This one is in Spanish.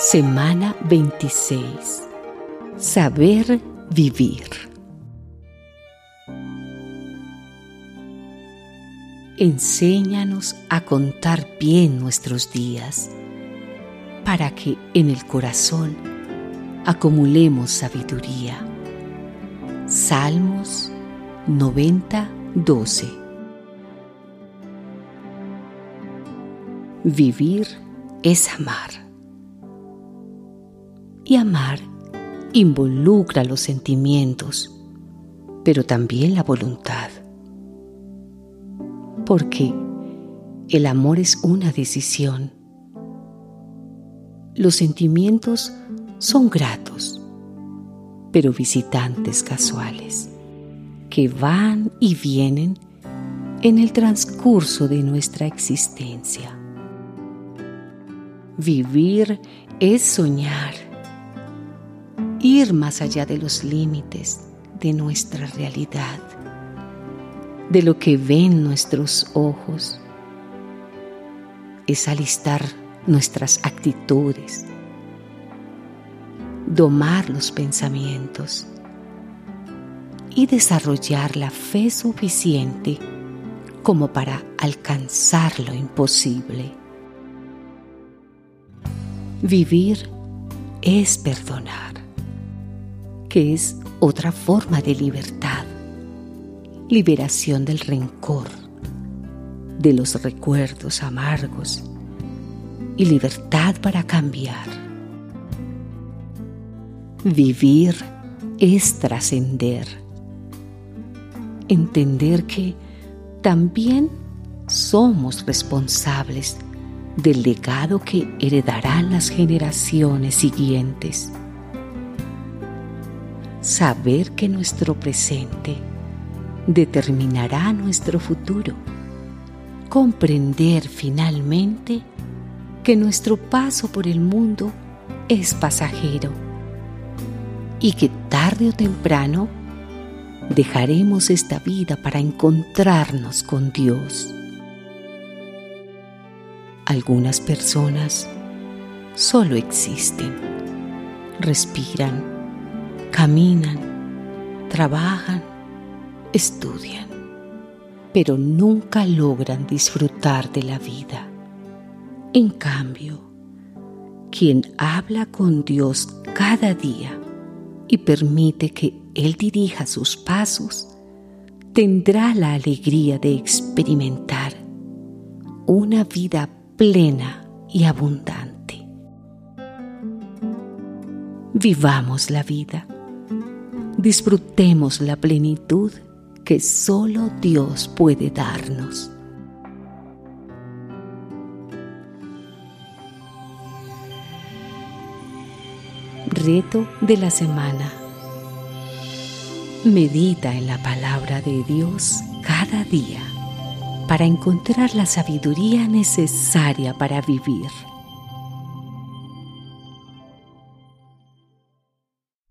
Semana 26. Saber vivir. Enséñanos a contar bien nuestros días para que en el corazón acumulemos sabiduría. Salmos 90, 12. Vivir es amar y amar involucra los sentimientos, pero también la voluntad. Porque el amor es una decisión. Los sentimientos son gratos, pero visitantes casuales, que van y vienen en el transcurso de nuestra existencia. Vivir es soñar ir más allá de los límites de nuestra realidad, de lo que ven nuestros ojos. Es alistar nuestras actitudes, domar los pensamientos y desarrollar la fe suficiente como para alcanzar lo imposible. Vivir es perdonar que es otra forma de libertad, liberación del rencor, de los recuerdos amargos y libertad para cambiar. Vivir es trascender, entender que también somos responsables del legado que heredarán las generaciones siguientes saber que nuestro presente determinará nuestro futuro, comprender finalmente que nuestro paso por el mundo es pasajero y que tarde o temprano dejaremos esta vida para encontrarnos con Dios. Algunas personas solo existen, respiran, caminan, trabajan, estudian, pero nunca logran disfrutar de la vida. En cambio, quien habla con Dios cada día y permite que Él dirija sus pasos, tendrá la alegría de experimentar una vida plena y abundante. Vivamos la vida disfrutemos la plenitud que solo Dios puede darnos. Reto de la semana. Medita en la palabra de Dios cada día para encontrar la sabiduría necesaria para vivir.